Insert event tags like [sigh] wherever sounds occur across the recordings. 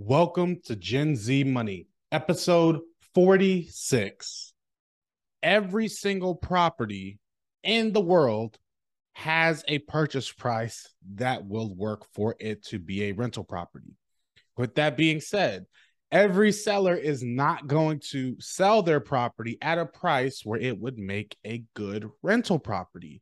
Welcome to Gen Z Money, episode 46. Every single property in the world has a purchase price that will work for it to be a rental property. With that being said, every seller is not going to sell their property at a price where it would make a good rental property.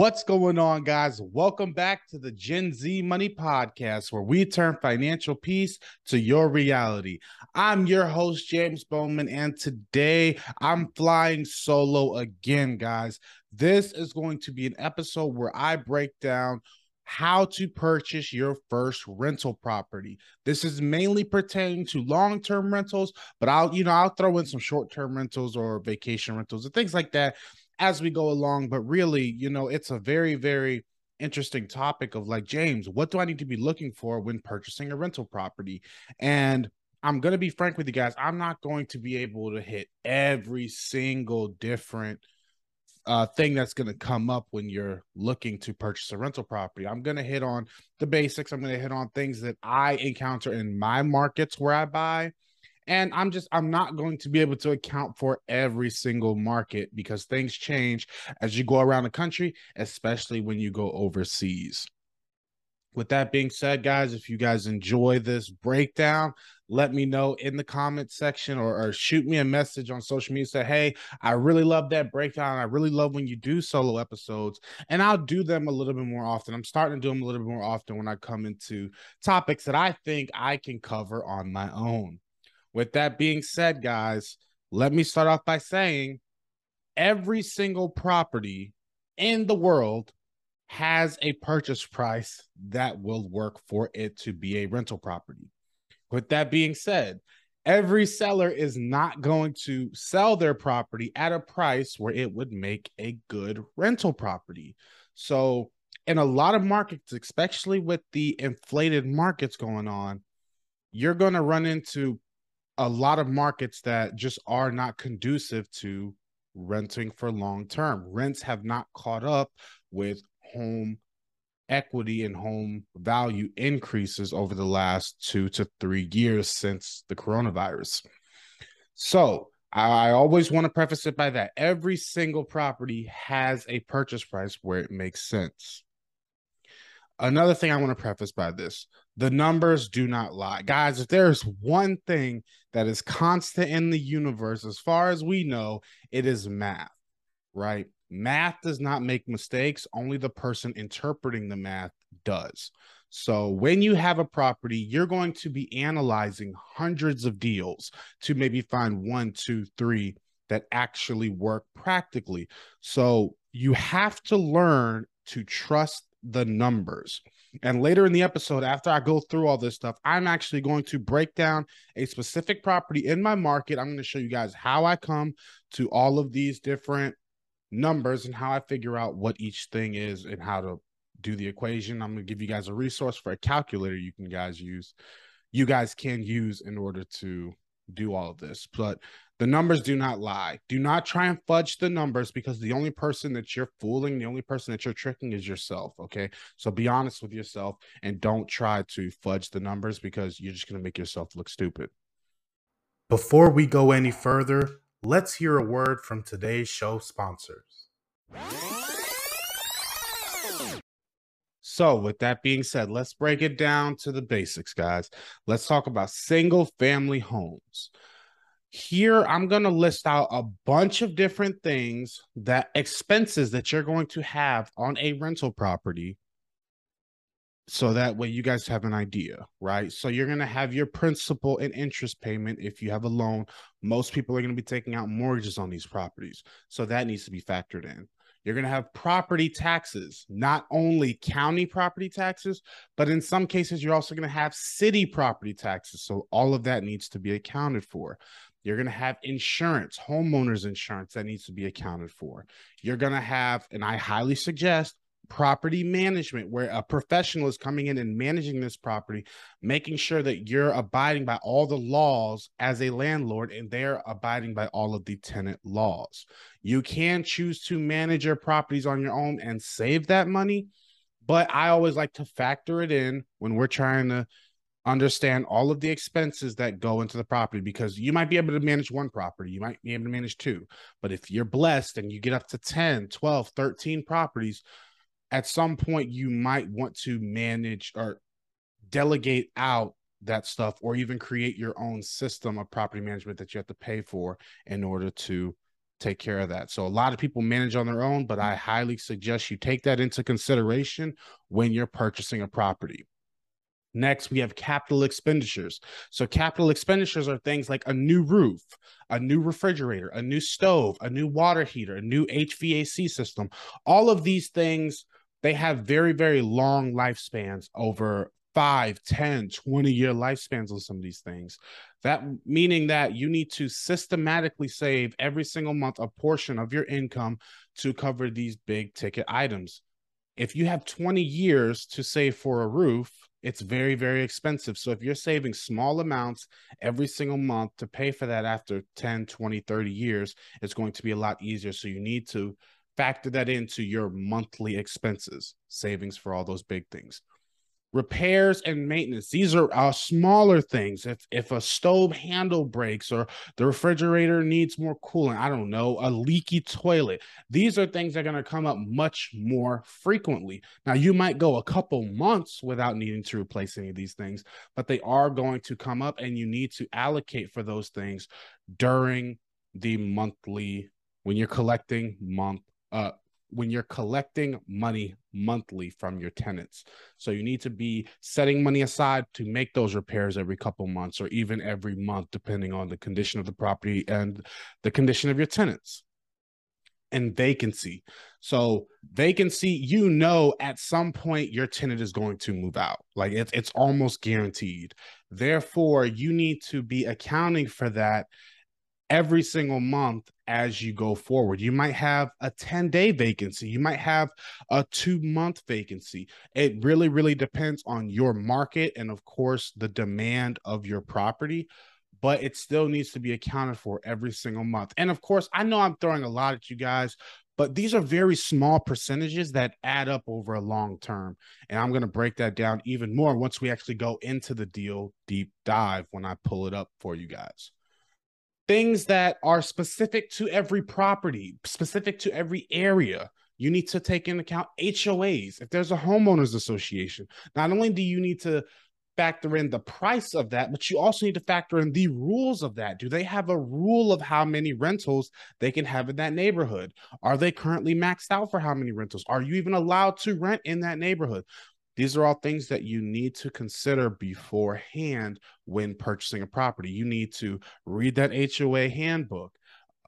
What's going on, guys? Welcome back to the Gen Z Money Podcast, where we turn financial peace to your reality. I'm your host, James Bowman, and today I'm flying solo again, guys. This is going to be an episode where I break down how to purchase your first rental property. This is mainly pertaining to long-term rentals, but I'll, you know, I'll throw in some short-term rentals or vacation rentals and things like that as we go along. But really, you know, it's a very, very interesting topic of like, James, what do I need to be looking for when purchasing a rental property? And I'm going to be frank with you guys, I'm not going to be able to hit every single different uh, thing that's going to come up when you're looking to purchase a rental property. I'm going to hit on the basics. I'm going to hit on things that I encounter in my markets where I buy and i'm just i'm not going to be able to account for every single market because things change as you go around the country especially when you go overseas. With that being said guys if you guys enjoy this breakdown let me know in the comment section or, or, shoot me a message on social media. Say hey i really love that breakdown. I really love when you do solo episodes. And i'll do them a little bit more often. I'm starting to do them a little bit more often when i come into topics that i think i can cover on my own with that being said, guys, let me start off by saying every single property in the world has a purchase price that will work for it to be a rental property. With that being said, every seller is not going to sell their property at a price where it would make a good rental property. So, in a lot of markets, especially with the inflated markets going on, you're going to run into a lot of markets that just are not conducive to renting for long term. Rents have not caught up with home equity and home value increases over the last two to three years since the coronavirus. So, I always want to preface it by that every single property has a purchase price where it makes sense. Another thing I want to preface by this the numbers do not lie. Guys, if there's one thing that is constant in the universe, as far as we know, it is math, right? Math does not make mistakes, only the person interpreting the math does. So when you have a property, you're going to be analyzing hundreds of deals to maybe find one, two, three that actually work practically. So you have to learn to trust the numbers. And later in the episode, after I go through all this stuff, I'm actually going to break down a specific property in my market. I'm going to show you guys how I come to all of these different numbers and how I figure out what each thing is and how to do the equation. I'm going to give you guys a resource for a calculator you can guys use. You guys can use in order to do all of this. But the numbers do not lie. Do not try and fudge the numbers because the only person that you're fooling, the only person that you're tricking is yourself. Okay. So be honest with yourself and don't try to fudge the numbers because you're just going to make yourself look stupid. Before we go any further, let's hear a word from today's show sponsors. So, with that being said, let's break it down to the basics, guys. Let's talk about single family homes. Here, I'm going to list out a bunch of different things that expenses that you're going to have on a rental property. So that way you guys have an idea, right? So you're going to have your principal and interest payment if you have a loan. Most people are going to be taking out mortgages on these properties. So that needs to be factored in. You're going to have property taxes, not only county property taxes, but in some cases, you're also going to have city property taxes. So all of that needs to be accounted for. You're going to have insurance, homeowners insurance that needs to be accounted for. You're going to have, and I highly suggest property management where a professional is coming in and managing this property making sure that you're abiding by all the laws as a landlord and they're abiding by all of the tenant laws you can choose to manage your properties on your own and save that money but i always like to factor it in when we're trying to understand all of the expenses that go into the property because you might be able to manage one property you might be able to manage two but if you're blessed and you get up to 10 12 13 properties at some point you might want to manage or delegate out that stuff or even create your own system of property management that you have to pay for in order to take care of that. So a lot of people manage on their own, but I highly suggest you take that into consideration when you're purchasing a property. Next, we have capital expenditures. So, capital expenditures are things like a new roof, a new refrigerator, a new stove, a new water heater, a new HVAC system. All of these things they have very, very long lifespans over 5, 10, 20 year lifespans on some of these things. That meaning that you need to systematically save every single month a portion of your income to cover these big ticket items. If you have 20 years to save for a roof, it's very, very expensive. So if you're saving small amounts every single month to pay for that after 10, 20, 30 years, it's going to be a lot easier. So you need to factor that into your monthly expenses, savings for all those big things. Repairs and maintenance. These are uh, smaller things. If if a stove handle breaks or the refrigerator needs more cooling, I don't know, a leaky toilet. These are things that are going to come up much more frequently. Now, you might go a couple months without needing to replace any of these things, but they are going to come up and you need to allocate for those things during the monthly when you're collecting month uh, when you're collecting money monthly from your tenants. So you need to be setting money aside to make those repairs every couple months or even every month, depending on the condition of the property and the condition of your tenants. And vacancy. So vacancy, you know, at some point your tenant is going to move out. Like it's it's almost guaranteed. Therefore, you need to be accounting for that every single month as you go forward. You might have a 10 day vacancy, you might have a two month vacancy. It really, really depends on your market and, of course, the demand of your property. But it still needs to be accounted for every single month. And of course, I know I'm throwing a lot at you guys, but these are very small percentages that add up over a long term. And I'm going to break that down even more once we actually go into the deal deep dive when I pull it up for you guys things that are specific to every property, specific to every area. You need to take into account HOAs. If there's a homeowners association, not only do you need to factor in the price of that, but you also need to factor in the rules of that. Do they have a rule of how many rentals they can have in that neighborhood? Are they currently maxed out for how many rentals? Are you even allowed to rent in that neighborhood? These are all things that you need to consider beforehand when purchasing a property. You need to read that HOA handbook,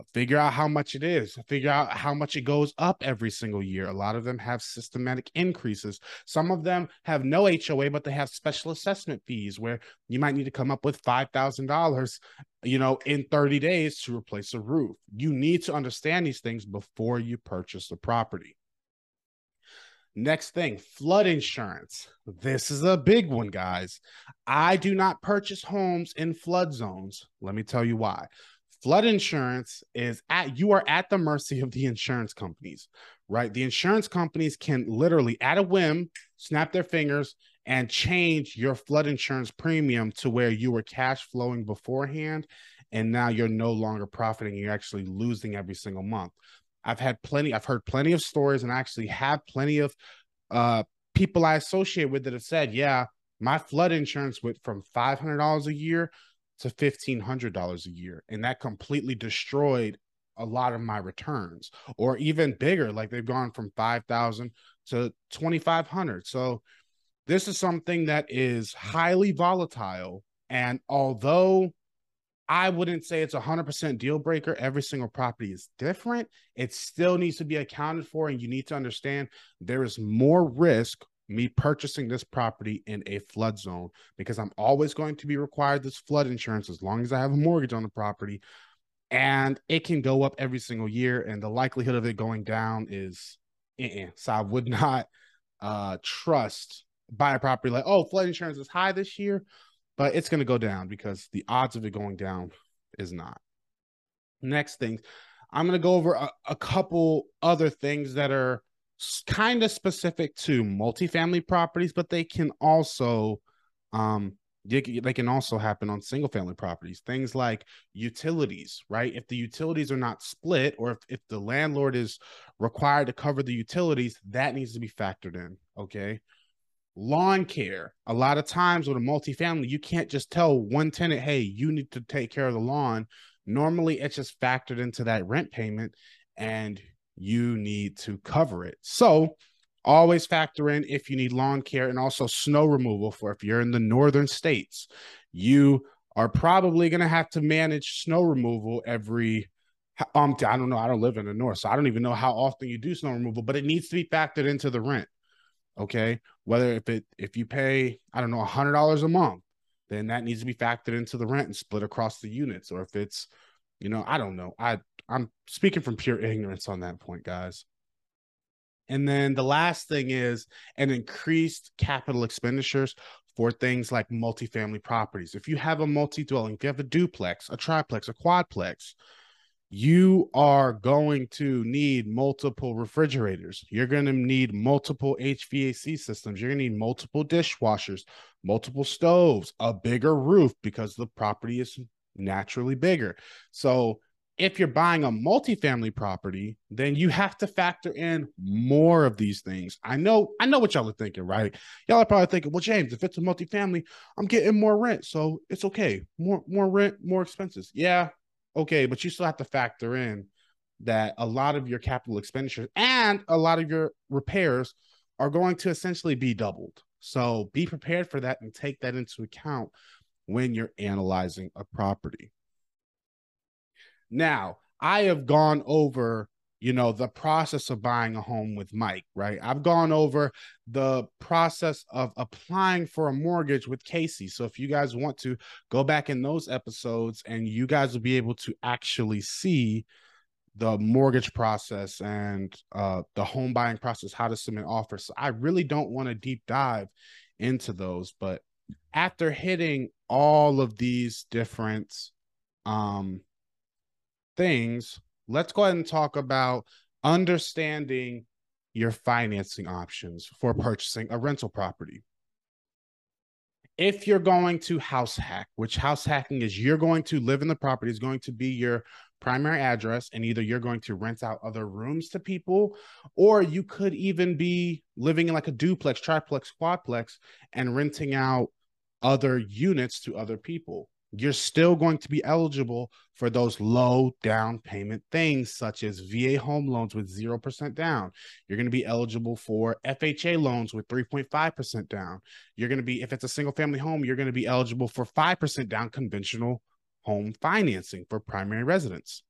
uh, figure out how much it is, figure out how much it goes up every single year. A lot of them have systematic increases. Some of them have no HOA, but they have special assessment fees where you might need to come up with $5,000 you know, in 30 days to replace a roof. You need to understand these things before you purchase the property. Next thing, flood insurance. This is a big one, guys. I do not purchase homes in flood zones. Let me tell you why. Flood insurance is at you are at the mercy of the insurance companies, right? The insurance companies can literally at a whim snap their fingers and change your flood insurance premium to where you were cash flowing beforehand and now you're no longer profiting you're actually losing every single month I've had plenty, I've heard plenty of stories and I actually have plenty of uh, people I associate with that have said, yeah, my flood insurance went from $500 a year to $1,500 a year. And that completely destroyed a lot of my returns or even bigger. Like they've gone from 5,000 to 2,500. So this is something that is highly volatile. And although I wouldn't say it's a 100% deal breaker. Every single property is different. It still needs to be accounted for. And you need to understand there is more risk me purchasing this property in a flood zone because I'm always going to be required this flood insurance as long as I have a mortgage on the property. And it can go up every single year, and the likelihood of it going down is uh-uh. so I would [laughs] not uh, trust buy a property like, oh, flood insurance is high this year, but it's going to go down because the odds of it going down is not. Next thing, I'm going to go over a, a couple other things that are kind of specific to multifamily properties, but they can also um they, they can also happen on single family properties. Things like utilities, right? If the utilities are not split or if, if the landlord is required to cover the utilities, that needs to be factored in. Okay. Lawn care. A lot of times with a multifamily, you can't just tell one tenant, hey, you need to take care of the lawn. Normally it's just factored into that rent payment and you need to cover it. So always factor in if you need lawn care and also snow removal for if you're in the northern states. You are probably going to have to manage snow removal every um I don't know, I don't live in the north, so I don't even know how often you do snow removal, but it needs to be factored into the rent. Okay? Whether if it if you pay, I don't know, a $100 a month, then that needs to be factored into the rent and split across the units or if it's you know, I don't know. I I'm speaking from pure ignorance on that point, guys. And then the last thing is an increased capital expenditures for things like multifamily properties. If you have a multi dwelling, if you have a duplex, a triplex, a quadplex, you are going to need multiple refrigerators. You're going to need multiple HVAC systems. You're going to need multiple dishwashers, multiple stoves, a bigger roof because the property is naturally bigger. So if you're buying a multifamily property, then you have to factor in more of these things. I know, I know what y'all are thinking, right? Y'all are probably thinking, well, James, if it's a multifamily, I'm getting more rent, so it's okay. More, more rent, more expenses. Yeah, okay, but you still have to factor in that a lot of your capital expenditures and a lot of your repairs are going to essentially be doubled. So be prepared for that and take that into account when you're analyzing a property. Now, I have gone over, you know, the process of buying a home with Mike, right? I've gone over the process of applying for a mortgage with Casey. So if you guys want to go back in those episodes and you guys will be able to actually see the mortgage process and uh, the home buying process, how to submit offers. So I really don't want to deep dive into those, but after hitting all of these different um, things, let's go ahead and talk about understanding your financing options for purchasing a rental property. If you're going to house hack, which house hacking is you're going to live in the property, is going to be your primary address, and either you're going to rent out other rooms to people, or you could even be living in like a duplex, triplex, quadplex, and renting out other units to other people. You're still going to be eligible for those low down payment things, such as VA home loans with 0% down. You're going to be eligible for FHA loans with 3.5% down. You're going to be, if it's a single family home, you're going to be eligible for 5% down conventional home financing for primary residence.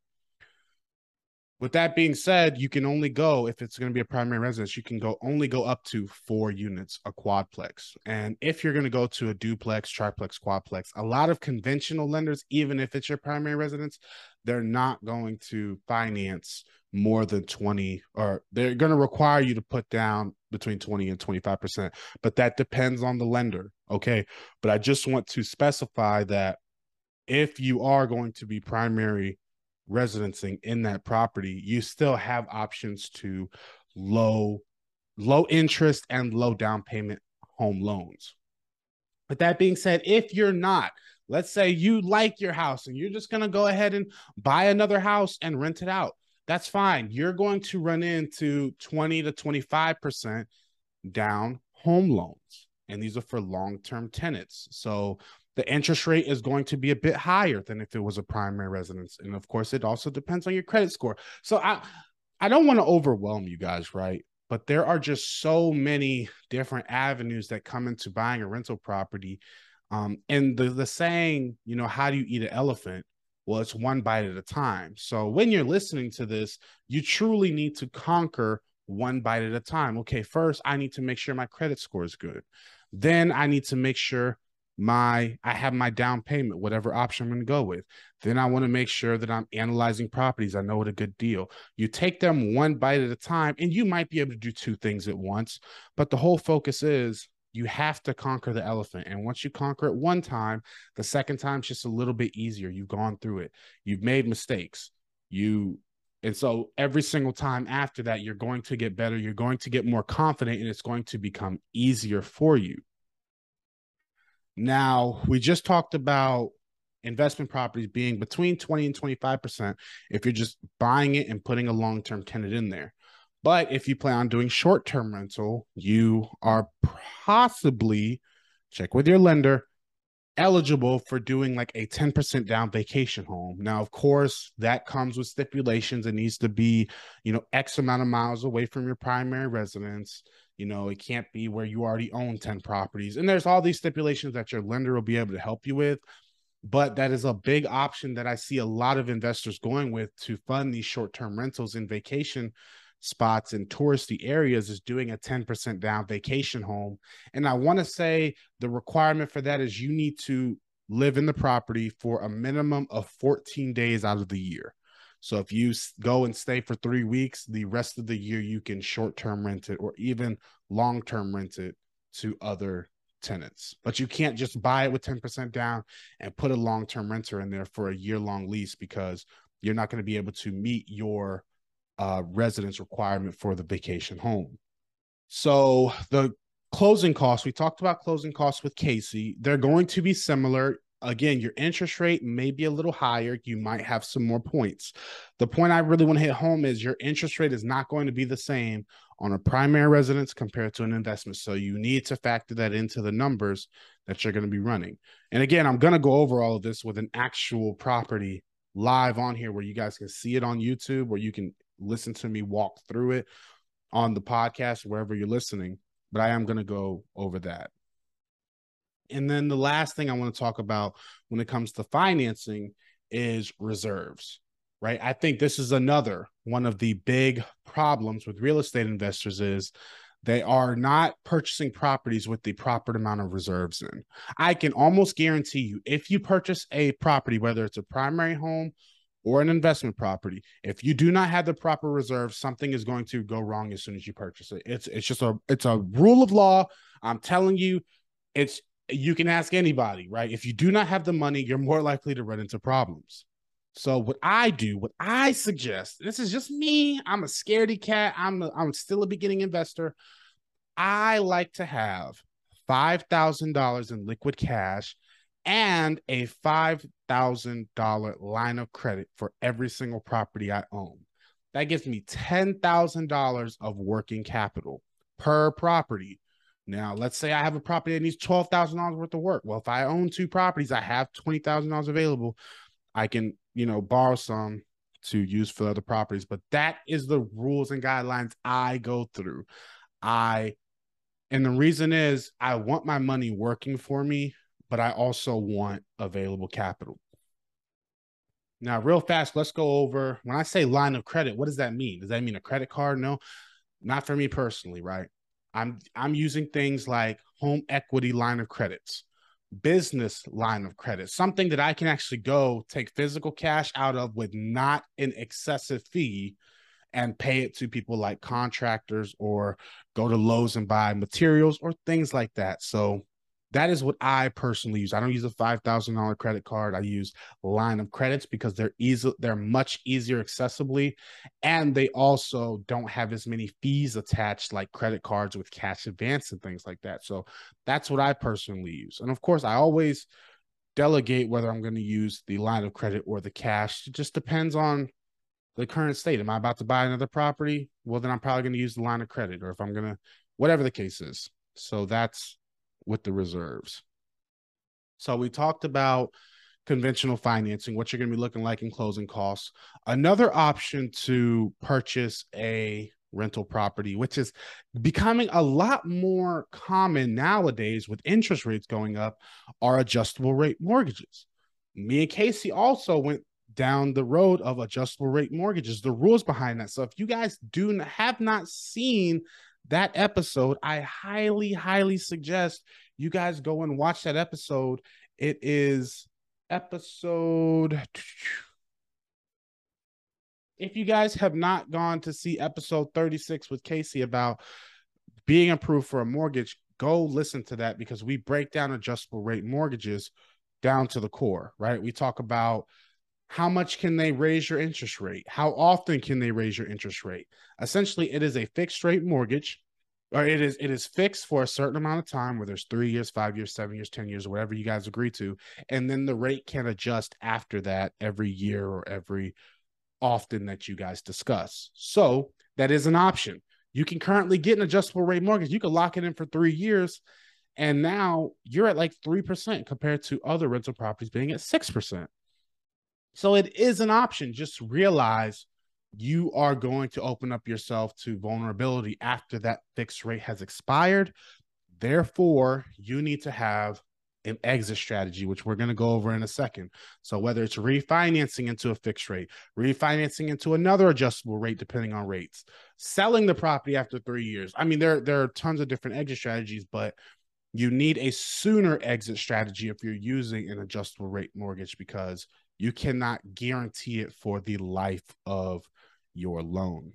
With that being said, you can only go if it's going to be a primary residence, you can go only go up to four units, a quadplex. And if you're going to go to a duplex, triplex, quadplex, a lot of conventional lenders, even if it's your primary residence, they're not going to finance more than 20 or they're going to require you to put down between 20 and 25%. But that depends on the lender. Okay. But I just want to specify that if you are going to be primary residencing in that property, you still have options to low low interest and low down payment home loans. But that being said, if you're not, let's say you like your house and you're just going to go ahead and buy another house and rent it out. That's fine. You're going to run into 20 to 25% down home loans. And these are for long term tenants. So the interest rate is going to be a bit higher than if it was a primary residence and of course it also depends on your credit score so i i don't want to overwhelm you guys right but there are just so many different avenues that come into buying a rental property um, and the the saying you know how do you eat an elephant well it's one bite at a time so when you're listening to this you truly need to conquer one bite at a time. Okay, first I need to make sure my credit score is good. Then I need to make sure my I have my down payment, whatever option I'm going to go with. Then I want to make sure that I'm analyzing properties. I know what a good deal. You take them one bite at a time, and you might be able to do two things at once. But the whole focus is you have to conquer the elephant. And once you conquer it one time, the second time's just a little bit easier. You've gone through it. You've made mistakes. You and so every single time after that, you're going to get better. You're going to get more confident, and it's going to become easier for you. Now, we just talked about investment properties being between 20 and 25% if you're just buying it and putting a long term tenant in there. But if you plan on doing short term rental, you are possibly, check with your lender, eligible for doing like a 10% down vacation home. Now, of course, that comes with stipulations. It needs to be, you know, X amount of miles away from your primary residence. You know, it can't be where you already own 10 properties. And there's all these stipulations that your lender will be able to help you with. But that is a big option that I see a lot of investors going with to fund these short term rentals in vacation spots in touristy areas is doing a 10% down vacation home. And I want to say the requirement for that is you need to live in the property for a minimum of 14 days out of the year. So if you go and stay for three weeks, the rest of the year you can short term rent it or even long term rent it to other tenants. But you can't just buy it with 10% down and put a long term renter in there for a year long lease because you're not going to be able to meet your uh, residence requirement for the vacation home. So the closing costs, we talked about closing costs with Casey. They're going to be similar. Again, your interest rate may be a little higher. You might have some more points. The point I really want to hit home is your interest rate is not going to be the same on a primary residence compared to an investment. So you need to factor that into the numbers that you're going to be running. And again, I'm going to go over all of this with an actual property live on here where you guys can see it on YouTube, where you can listen to me walk through it on the podcast, wherever you're listening. But I am going to go over that. And then the last thing I want to talk about when it comes to financing is reserves, right? I think this is another one of the big problems with real estate investors is they are not purchasing properties with the proper amount of reserves in. I can almost guarantee you if you purchase a property whether it's a primary home or an investment property, if you do not have the proper reserve, something is going to go wrong as soon as you purchase it. It's it's just a it's a rule of law. I'm telling you, it's you can ask anybody, right? If you do not have the money, you're more likely to run into problems. So what I do, what I suggest, this is just me. I'm a scaredy cat. I'm a, I'm still a beginning investor. I like to have five thousand dollars in liquid cash and a $5,000 line of credit for every single property I own. That gives me $10,000 of working capital per property. Now, let's say I have a property that needs $12,000 worth of work. Well, if I own two properties, I have $20,000 available. I can, you know, borrow some to use for other properties, but that is the rules and guidelines I go through. I and the reason is I want my money working for me but I also want available capital. Now, real fast, let's go over when I say line of credit, what does that mean? Does that mean a credit card? No, not for me personally, right? I'm I'm using things like home equity line of credits, business line of credit, something that I can actually go take physical cash out of with not an excessive fee and pay it to people like contractors or go to Lowe's and buy materials or things like that. So that is what I personally use. I don't use a five thousand dollar credit card. I use line of credits because they're easy. They're much easier accessibly, and they also don't have as many fees attached like credit cards with cash advance and things like that. So that's what I personally use. And of course, I always delegate whether I'm going to use the line of credit or the cash. It just depends on the current state. Am I about to buy another property? Well, then I'm probably going to use the line of credit, or if I'm going to, whatever the case is. So that's with the reserves. So we talked about conventional financing, what you're going to be looking like in closing costs. Another option to purchase a rental property, which is becoming a lot more common nowadays with interest rates going up, are adjustable rate mortgages. Me and Casey also went down the road of adjustable rate mortgages, the rules behind that. So if you guys do have not seen that episode, I highly, highly suggest you guys go and watch that episode. It is episode. If you guys have not gone to see episode 36 with Casey about being approved for a mortgage, go listen to that because we break down adjustable rate mortgages down to the core, right? We talk about how much can they raise your interest rate? How often can they raise your interest rate? Essentially, it is a fixed rate mortgage, or it is it is fixed for a certain amount of time, whether it's three years, five years, seven years, ten years, whatever you guys agree to, and then the rate can adjust after that every year or every often that you guys discuss. So that is an option. You can currently get an adjustable rate mortgage. You can lock it in for three years and now you're at like 3% compared to other rental properties being at 6%. So it is an option. Just realize you are going to open up yourself to vulnerability after that fixed rate has expired. Therefore, you need to have an exit strategy, which we're going to go over in a second. So, whether it's refinancing into a fixed rate, refinancing into another adjustable rate, depending on rates, selling the property after three years. I mean, there, there are tons of different exit strategies, but you need a sooner exit strategy if you're using an adjustable rate mortgage because you cannot guarantee it for the life of your loan.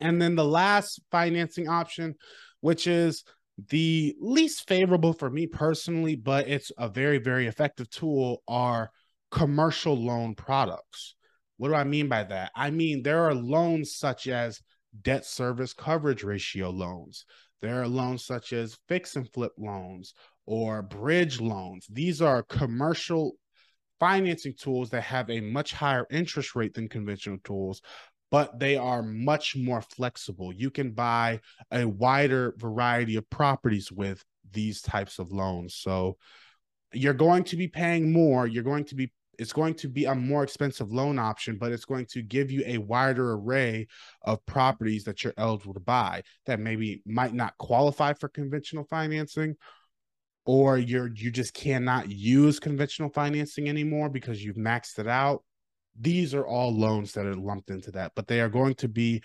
And then the last financing option, which is the least favorable for me personally, but it's a very, very effective tool, are commercial loan products. What do I mean by that? I mean, there are loans such as debt service coverage ratio loans. There are loans such as fix and flip loans or bridge loans. These are commercial financing tools that have a much higher interest rate than conventional tools, but they are much more flexible. You can buy a wider variety of properties with these types of loans. So you're going to be paying more. You're going to be it's going to be a more expensive loan option, but it's going to give you a wider array of properties that you're eligible to buy that maybe might not qualify for conventional financing or you're you just cannot use conventional financing anymore because you've maxed it out. These are all loans that are lumped into that, but they are going to be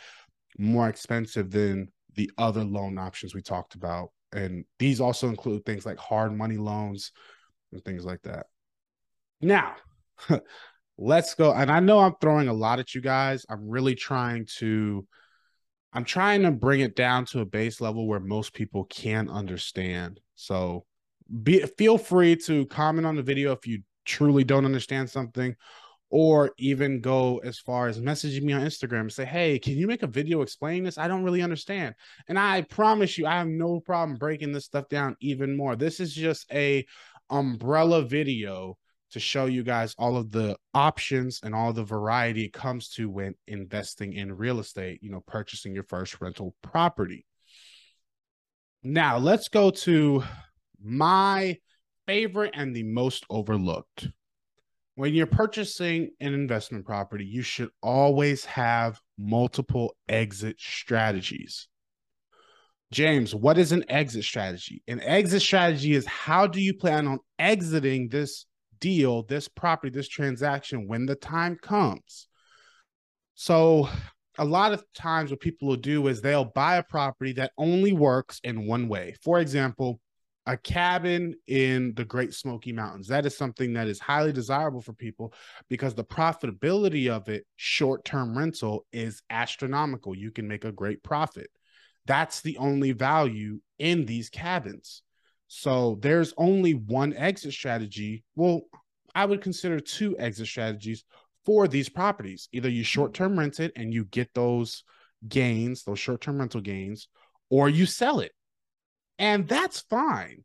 more expensive than the other loan options we talked about. And these also include things like hard money loans and things like that. Now, [laughs] let's go. And I know I'm throwing a lot at you guys. I'm really trying to I'm trying to bring it down to a base level where most people can understand. So be feel free to comment on the video if you truly don't understand something or even go as far as messaging me on Instagram and say, Hey, can you make a video explaining this? I don't really understand. And I promise you, I have no problem breaking this stuff down even more. This is just a umbrella video to show you guys all of the options and all the variety it comes to when investing in real estate, you know, purchasing your first rental property. Now, let's go to my favorite and the most overlooked. When you're purchasing an investment property, you should always have multiple exit strategies. James, what is an exit strategy? An exit strategy is how do you plan on exiting this deal, this property, this transaction when the time comes. So, a lot of times, what people will do is they'll buy a property that only works in one way. For example, a cabin in the Great Smoky Mountains. That is something that is highly desirable for people because the profitability of it, short term rental, is astronomical. You can make a great profit. That's the only value in these cabins. So there's only one exit strategy. Well, I would consider two exit strategies for these properties. Either you mm-hmm. short term rent it and you get those gains, those short term rental gains, or you sell it. And that's fine.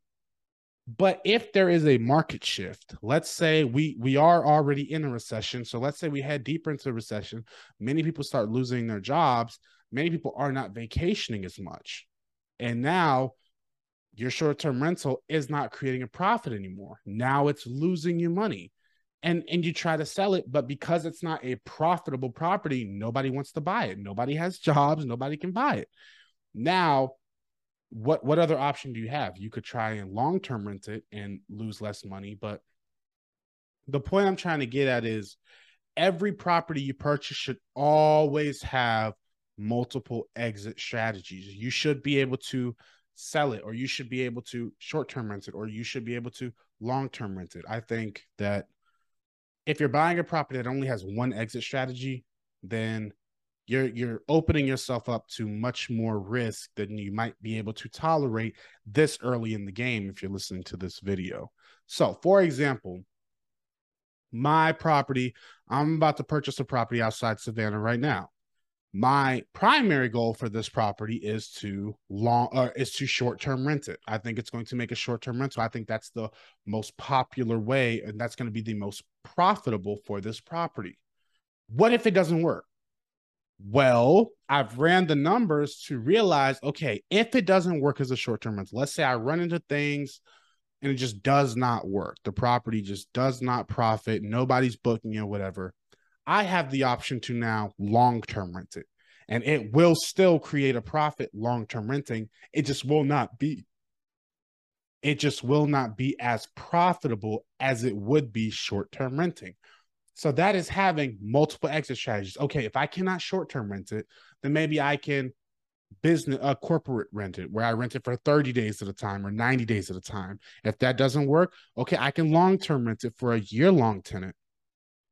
But if there is a market shift, let's say we we are already in a recession, so let's say we head deeper into a recession, many people start losing their jobs, many people are not vacationing as much. And now your short-term rental is not creating a profit anymore. Now it's losing you money. And and you try to sell it, but because it's not a profitable property, nobody wants to buy it. Nobody has jobs, nobody can buy it. Now, what what other option do you have? You could try and long-term rent it and lose less money, but the point I'm trying to get at is every property you purchase should always have multiple exit strategies. You should be able to sell it, or you should be able to short term rent it, or you should be able to long term rent it. I think that if you're buying a property that only has one exit strategy, then you're you're opening yourself up to much more risk than you might be able to tolerate this early in the game if you're listening to this video. So, for example, my property, I'm about to purchase a property outside Savannah right now my primary goal for this property is to long uh, is to short term rent it. I think it's going to make a short term rental. I think that's the most popular way, and that's going to be the most profitable for this property. What if it doesn't work? Well, I've ran the numbers to realize okay, if it doesn't work as a short term rental, let's say I run into things and it just does not work, the property just does not profit, nobody's booking it, whatever I have the option to now long term rent it. And it will still create a profit long term renting. It just will not be. It just will not be as profitable as it would be short term renting. So that is having multiple exit strategies. Okay, if I cannot short term rent it, then maybe I can business uh, corporate rent it where I rent it for 30 days at a time or 90 days at a time. If that doesn't work, okay, I can long term rent it for a year long tenant.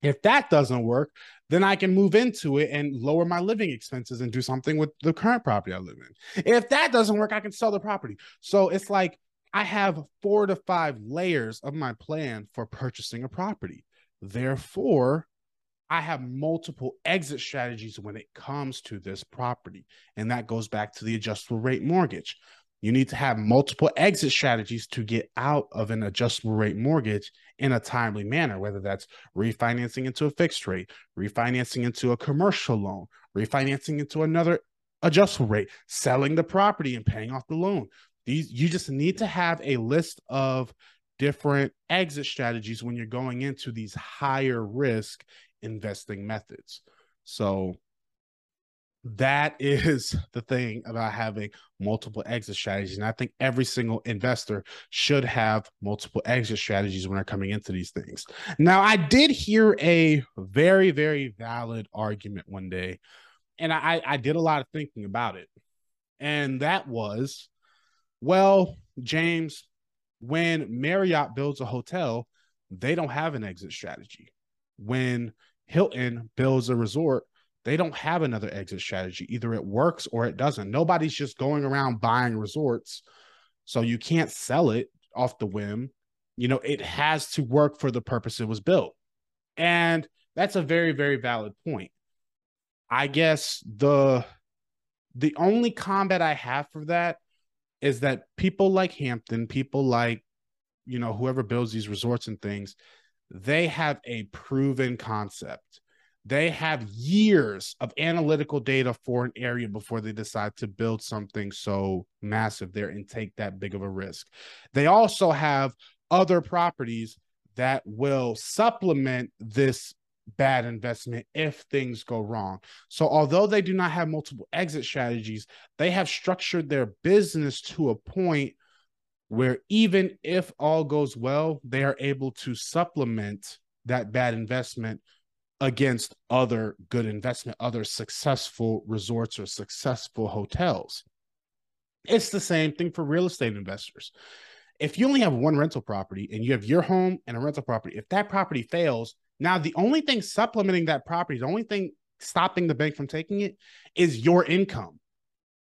If that doesn't work, then I can move into it and lower my living expenses and do something with the current property I live in. If that doesn't work, I can sell the property. So it's like I have four to five layers of my plan for purchasing a property. Therefore, I have multiple exit strategies when it comes to this property. And that goes back to the adjustable rate mortgage. You need to have multiple exit strategies to get out of an adjustable rate mortgage in a timely manner, whether that's refinancing into a fixed rate, refinancing into a commercial loan, refinancing into another adjustable rate, selling the property and paying off the loan. These you just need to have a list of different exit strategies when you're going into these higher risk investing methods. So that is [laughs] the thing about having multiple exit strategies. And I think every single investor should have multiple exit strategies when they're coming into these things. Now, I did hear a very, very valid argument one day, and I, I did a lot of thinking about it. And that was, well, James, when Marriott builds a hotel, they don't have an exit strategy. When Hilton builds a resort, they don't have another exit strategy. Either it works or it doesn't. Nobody's just going around buying resorts. So you can't sell it off the whim. You know, it has to work for the purpose it was built. And that's a very, very valid point. I guess the the only combat I have for that is that people like Hampton, people like, you know, whoever builds these resorts and things, they have a proven concept they have years of analytical data for an area before they decide to build something so massive there and take that big of a risk. They also have other properties that will supplement this bad investment if things go wrong. So, although they do not have multiple exit strategies, they have structured their business to a point where even if all goes well, they are able to supplement that bad investment against other good investment, other successful resorts or successful hotels. It's the same thing for real estate investors. If you only have one rental property and you have your home and a rental property, if that property fails, now the only thing supplementing that property, the only thing stopping the bank from taking it is your income.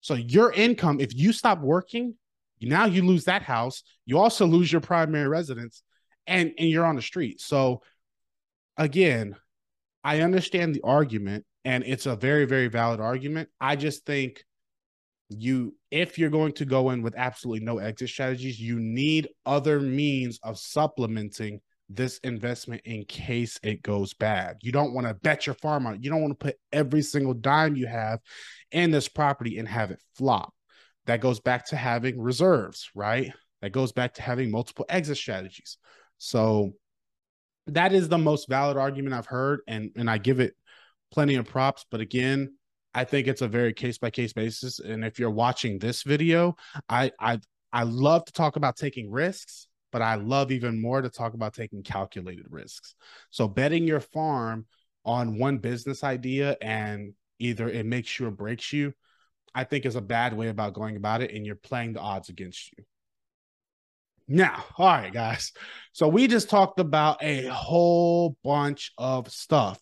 So your income, if you stop working, now you lose that house. You also lose your primary residence and, and you're on the street. So again, I understand the argument, and it's a very, very valid argument. I just think you, if you're going to go in with absolutely no exit strategies, you need other means of supplementing this investment in case it goes bad. You don't want to bet your farm on it. You don't want to put every single dime you have in this property and have it flop. That goes back to having reserves, right? That goes back to having multiple exit strategies. So that is the most valid argument I've heard, and and I give it plenty of props. But again, I think it's a very case by case basis. And if you're watching this video, I I I love to talk about taking risks, but I love even more to talk about taking calculated risks. So betting your farm on one business idea and either it makes you or breaks you, I think is a bad way about going about it, and you're playing the odds against you. Now, all right, guys. So we just talked about a whole bunch of stuff.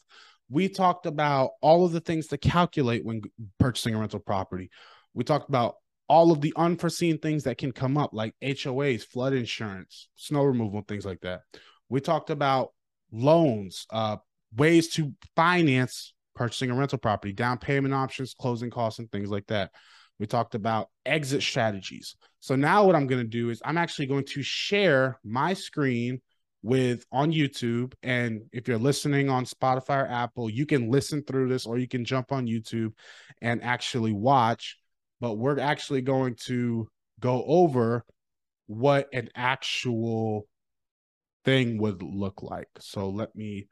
We talked about all of the things to calculate when purchasing a rental property. We talked about all of the unforeseen things that can come up, like HOAs, flood insurance, snow removal, things like that. We talked about loans, uh, ways to finance purchasing a rental property, down payment options, closing costs, and things like that. We talked about exit strategies. So now what I'm going to do is I'm actually going to share my screen with on YouTube. And if you're listening on Spotify or Apple, you can listen through this or you can jump on YouTube and actually watch. But we're actually going to go over what an actual thing would look like. So let me.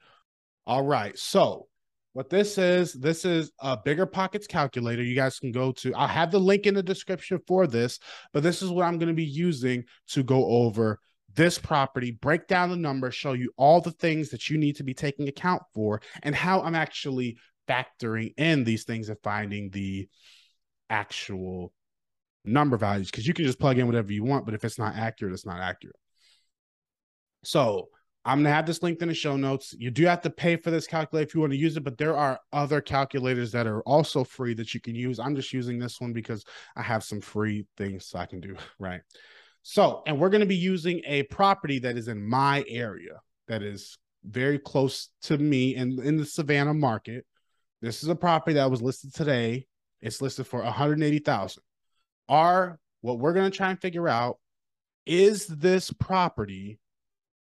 All right. So what this is, this is a BiggerPockets calculator. You guys can go to, I'll have the link in the description for this, but this is what I'm going to be using to go over this property, break down the numbers, show you all the things that you need to be taking account for, and how I'm actually factoring in these things and finding the actual number values. Because you can just plug in whatever you want, but if it's not accurate, it's not accurate. So I'm gonna have this linked in the show notes. You do have to pay for this calculator if you want to use it, but there are other calculators that are also free that you can use. I'm just using this one because I have some free things I can do [laughs] right. So, and we're going to be using a property that is in my area that is very close to me in, in the Savannah market. This is a property that was listed today. It's listed for 180,000. Our what we're going to try and figure out is this property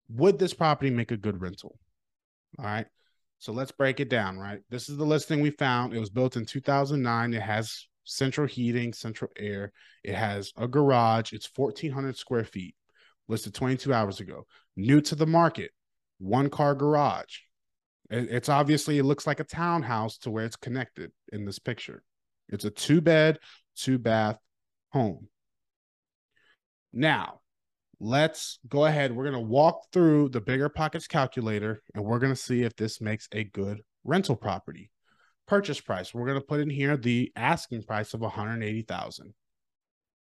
would this property make a good rental? All right. So let's break it down, right? This is the listing we found. It was built in 2009. It has central heating, central air. It has a garage. It's 1,400 square feet, listed 22 hours ago. New to the market, one car garage. It's obviously, it looks like a townhouse to where it's connected in this picture. It's a two bed, two bath home. Now, let's go ahead. We're going to walk through the BiggerPockets calculator and we're going to see if this makes a good rental property. Purchase price. We're going to put in here the asking price of 180,000.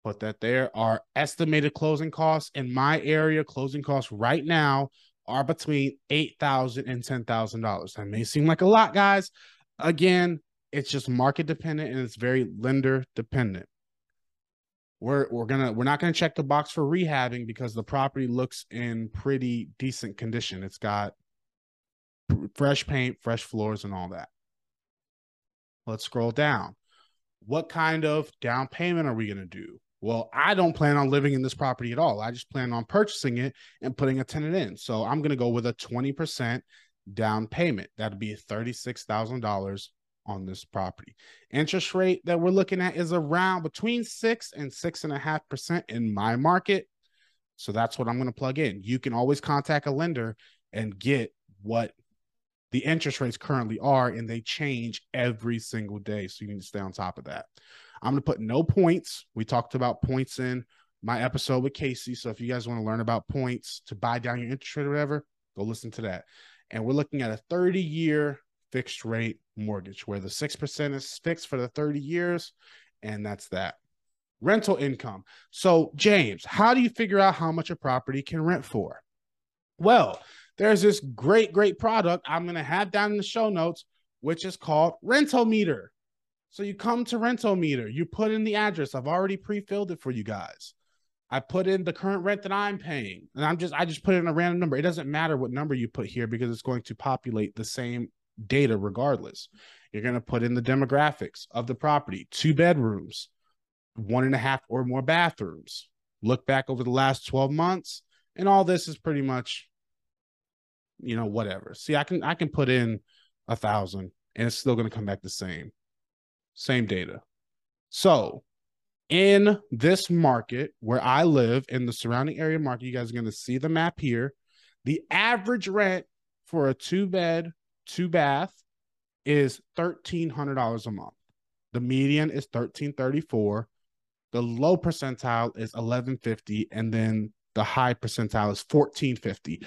Put that there. Our estimated closing costs in my area, closing costs right now are between $8,000 and $10,000. That may seem like a lot, guys. Again, it's just market dependent and it's very lender dependent we're we're gonna we're not gonna check the box for rehabbing because the property looks in pretty decent condition. It's got fresh paint, fresh floors, and all that. Let's scroll down. What kind of down payment are we gonna do? Well, I don't plan on living in this property at all. I just plan on purchasing it and putting a tenant in. So I'm gonna go with a 20% down payment. That'd be $36,000 on this property. Interest rate that we're looking at is around between six and six and a half percent in my market. So that's what I'm going to plug in. You can always contact a lender and get what the interest rates currently are, and they change every single day. So you need to stay on top of that. I'm going to put no points. We talked about points in my episode with Casey. So if you guys want to learn about points to buy down your interest rate or whatever, go listen to that. And we're looking at a 30 year fixed rate mortgage where the 6% is fixed for the 30 years and that's that. Rental income. So, James, how do you figure out how much a property can rent for? Well, there's this great, great product I'm going to have down in the show notes, which is called Rentometer. So, you come to Rentometer, you put in the address. I've already pre filled it for you guys. I put in the current rent that I'm paying, and I'm just I just put in a random number. It doesn't matter what number you put here because it's going to populate the same data regardless. You're going to put in the demographics of the property, two bedrooms, one and a half or more bathrooms. Look back over the last 12 months, and all this is pretty much, you know, whatever. See, I can I can put in a thousand and it's still going to come back the same. Same data. So in this market where I live in the surrounding area market, you guys are going to see the map here. The average rent for a two bed, two bath is $1,300 a month. The median is 1334. The low percentile is 1150. And then the high percentile is 1450.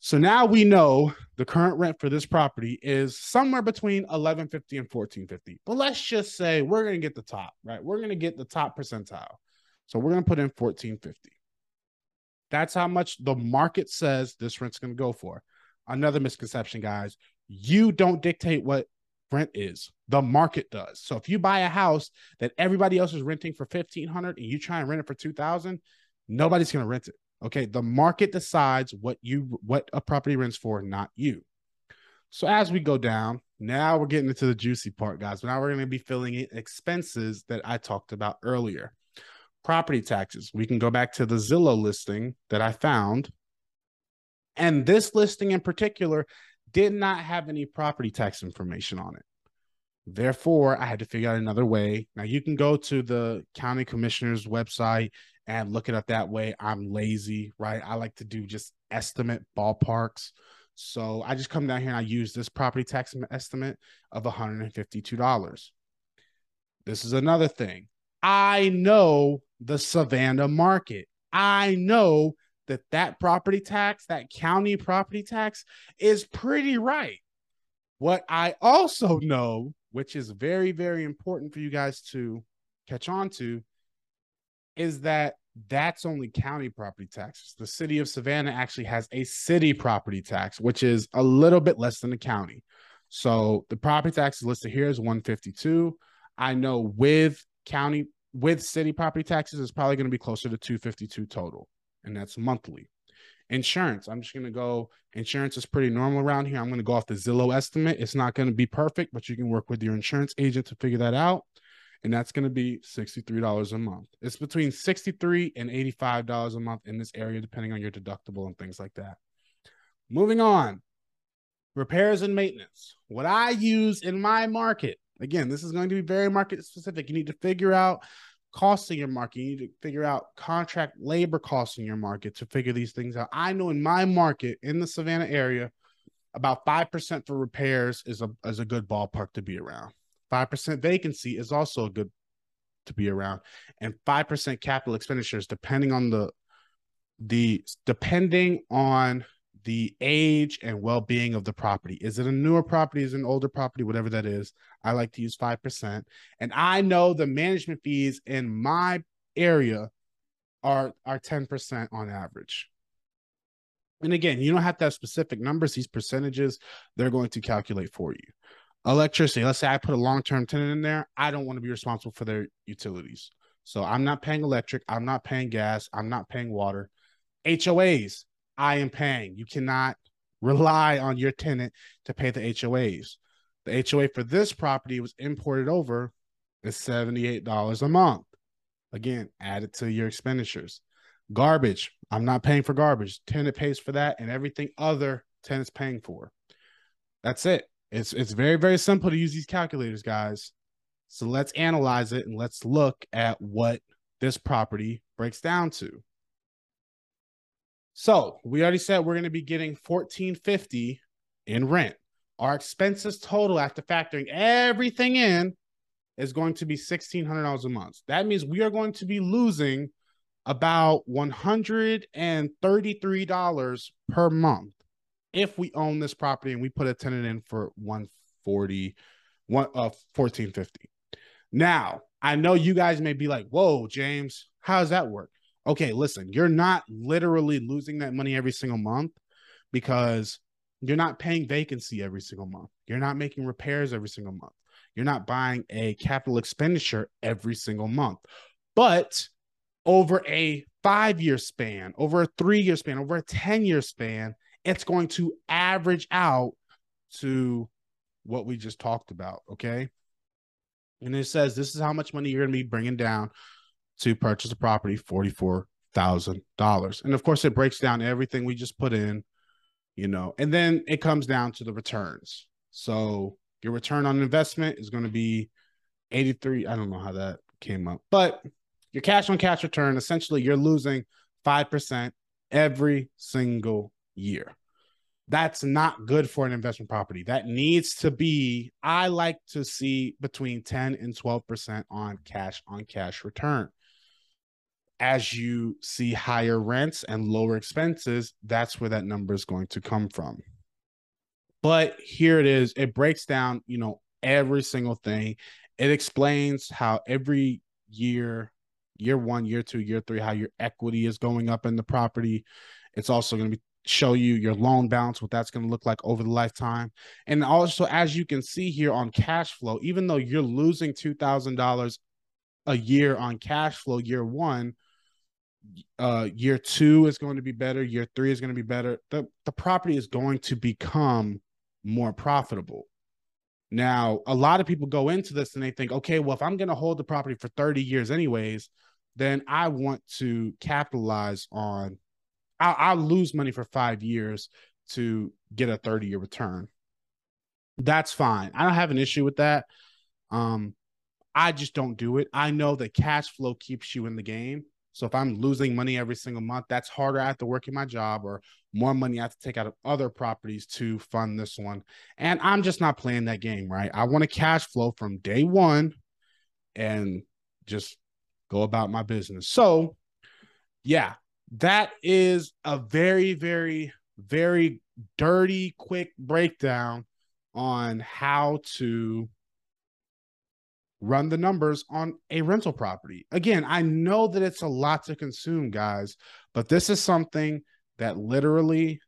So now we know the current rent for this property is somewhere between 1150 and 1450. But let's just say we're going to get the top, right? We're going to get the top percentile. So we're going to put in 1450. That's how much the market says this rent's going to go for. Another misconception, guys. You don't dictate what rent is. The market does. So if you buy a house that everybody else is renting for 1500 and you try and rent it for 2000, nobody's going to rent it. Okay? The market decides what you what a property rents for, not you. So as we go down, now we're getting into the juicy part, guys. Now we're going to be filling in expenses that I talked about earlier. Property taxes. We can go back to the Zillow listing that I found. And this listing in particular did not have any property tax information on it. Therefore, I had to figure out another way. Now, you can go to the county commissioner's website and look it up that way. I'm lazy, right? I like to do just estimate ballparks. So I just come down here and I use this property tax estimate of $152. This is another thing. I know the Savannah market. I know that that property tax, that county property tax is pretty right. What I also know, which is very, very important for you guys to catch on to, is that that's only county property taxes. The city of Savannah actually has a city property tax, which is a little bit less than the county. So the property tax is listed here is 152. I know with county with city property taxes is probably going to be closer to 252 total and that's monthly. Insurance, I'm just going to go, insurance is pretty normal around here. I'm going to go off the Zillow estimate. It's not going to be perfect, but you can work with your insurance agent to figure that out. And that's going to be $63 a month. It's between 63 and $85 a month in this area, depending on your deductible and things like that. Moving on, repairs and maintenance. What I use in my market, again, this is going to be very market specific. You need to figure out costs in your market. You need to figure out contract labor costs in your market to figure these things out. I know in my market in the Savannah area, about 5% for repairs is a is a good ballpark to be around. 5% vacancy is also a good to be around. And 5% capital expenditures depending on the the depending on the age and well-being of the property. Is it a newer property? Is it an older property? Whatever that is, I like to use 5%. And I know the management fees in my area are are 10% on average. And again, you don't have to have specific numbers. These percentages, they're going to calculate for you. Electricity, let's say I put a long-term tenant in there. I don't want to be responsible for their utilities. So I'm not paying electric, I'm not paying gas, I'm not paying water. HOAs, I am paying. You cannot rely on your tenant to pay the HOAs. The HOA for this property was imported over is $78 a month. Again, add it to your expenditures. Garbage. I'm not paying for garbage. Tenant pays for that and everything other tenants paying for. That's it. It's it's very, very simple to use these calculators, guys. So let's analyze it and let's look at what this property breaks down to. So we already said we're going to be getting 1450 in rent. Our expenses total after factoring everything in is going to be $1,600 a month. That means we are going to be losing about $133 per month if we own this property and we put a tenant in for 140 one uh 1450 now i know you guys may be like whoa james how does that work okay, listen, you're not literally losing that money every single month because you're not paying vacancy every single month. You're not making repairs every single month. You're not buying a capital expenditure every single month. But over a five year span, over a three year span, over a 10 year span, it's going to average out to what we just talked about. Okay. And it says this is how much money you're going to be bringing down to purchase a property $44,000. And of course, it breaks down everything we just put in, you know, and then it comes down to the returns. So your return on investment is going to be 83. I don't know how that came up, but your cash on cash return essentially you're losing 5% every single year. That's not good for an investment property. That needs to be, I like to see between 10 and 12% on cash on cash return. As you see higher rents and lower expenses, that's where that number is going to come from. But here it is. It breaks down, you know, every single thing. It explains how every year, year one, year two, year three, how your equity is going up in the property. It's also going to be show you your loan balance, what that's going to look like over the lifetime. And also, as you can see here on cash flow, even though you're losing $2,000 a year on cash flow year one, uh, year two is going to be better, year three is going to be better. The, the property is going to become more profitable. Now, a lot of people go into this and they think, okay, well, if I'm going to hold the property for 30 years, anyways, then I want to capitalize on I'll, I'll lose money for five years to get a 30 year return. That's fine. I don't have an issue with that. Um, I just don't do it. I know that cash flow keeps you in the game. So if I'm losing money every single month, that's harder. I have to work in my job or more money I have to take out of other properties to fund this one. And I'm just not playing that game, right? I want to cash flow from day one and just go about my business. So, yeah, that is a very, very, very dirty, quick breakdown on how to run the numbers on a rental property. Again, I know that it's a lot to consume, guys, but this is something that literally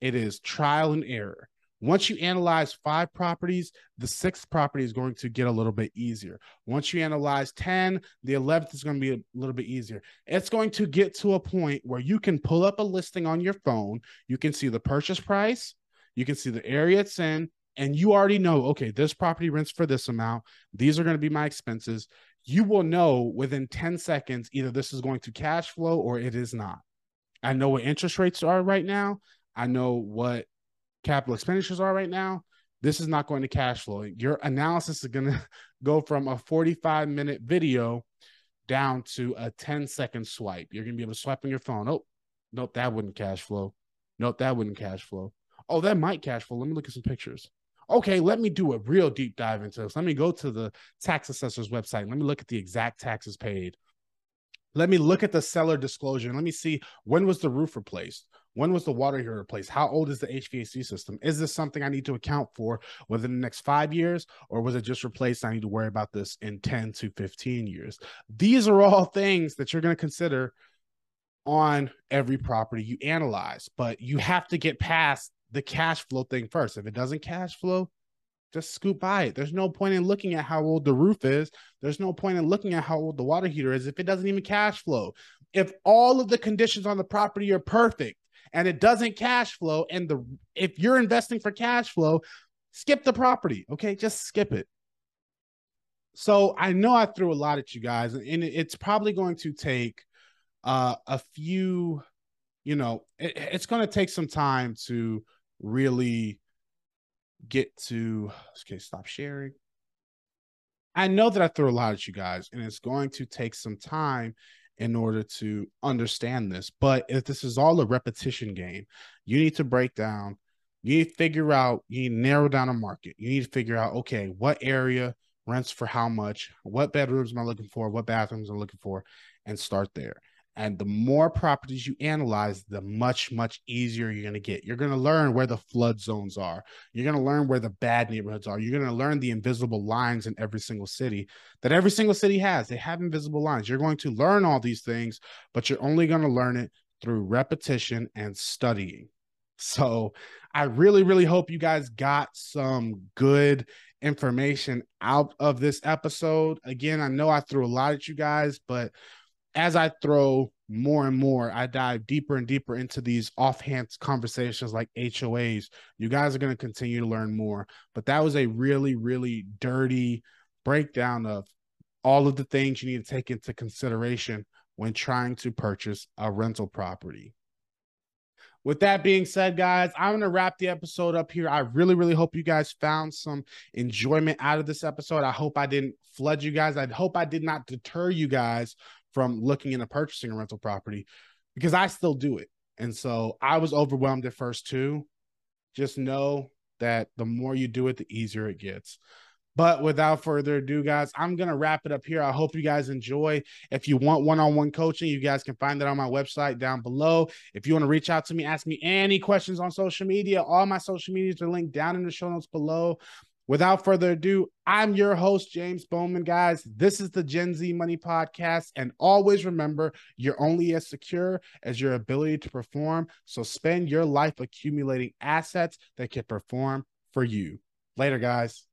it is trial and error. Once you analyze five properties, the sixth property is going to get a little bit easier. Once you analyze 10, the 11th is going to be a little bit easier. It's going to get to a point where you can pull up a listing on your phone. You can see the purchase price, you can see the area it's in, and you already know, okay, this property rents for this amount. These are going to be my expenses. You will know within 10 seconds either this is going to cash flow or it is not. I know what interest rates are right now. I know what capital expenditures are right now, this is not going to cash flow. Your analysis is going [laughs] to go from a 45 minute video down to a 10 second swipe. You're going to be able to swipe on your phone. Oh, nope, that wouldn't cash flow. Nope, that wouldn't cash flow. Oh, that might cash flow. Let me look at some pictures. Okay, let me do a real deep dive into this. Let me go to the tax assessor's website. Let me look at the exact taxes paid. Let me look at the seller disclosure. Let me see when was the roof replaced? When was the water heater replaced? How old is the HVAC system? Is this something I need to account for within the next five years, or was it just replaced? I need to worry about this in 10 to 15 years. These are all things that you're going to consider on every property you analyze, but you have to get past the cash flow thing first. If it doesn't cash flow, just scoop by it. There's no point in looking at how old the roof is. There's no point in looking at how old the water heater is if it doesn't even cash flow. If all of the conditions on the property are perfect, and it doesn't cash flow and the if you're investing for cash flow skip the property okay just skip it so i know i threw a lot at you guys and it's probably going to take uh, a few you know it, it's going to take some time to really get to okay stop sharing i know that i threw a lot at you guys and it's going to take some time in order to understand this. But if this is all a repetition game, you need to break down, you need to figure out, you need to narrow down a market. You need to figure out, okay, what area rents for how much, what bedrooms am I looking for, what bathrooms I'm looking for, and start there. And the more properties you analyze, the much, much easier you're going to get. You're going to learn where the flood zones are. You're going to learn where the bad neighborhoods are. You're going to learn the invisible lines in every single city that every single city has. They have invisible lines. You're going to learn all these things, but you're only going to learn it through repetition and studying. So I really, really hope you guys got some good information out of this episode. Again, I know I threw a lot at you guys, but as I throw more and more, I dive deeper and deeper into these offhand conversations like HOAs. You guys are going to continue to learn more. But that was a really, really dirty breakdown of all of the things you need to take into consideration when trying to purchase a rental property. With that being said, guys, I'm going to wrap the episode up here. I really, really hope you guys found some enjoyment out of this episode. I hope I didn't flood you guys. I hope I did not deter you guys from looking into purchasing a rental property because I still do it. And so I was overwhelmed at first too. Just know that the more you do it, the easier it gets. But without further ado, guys, I'm going to wrap it up here. I hope you guys enjoy. If you want one on one coaching, you guys can find that on my website down below. If you want to reach out to me, ask me any questions on social media, all my social medias are linked down in the show notes below. Without further ado, I'm your host, James Bowman, guys. This is the Gen Z Money Podcast. And always remember, you're only as secure as your ability to perform. So spend your life accumulating assets that can perform for you. Later, guys.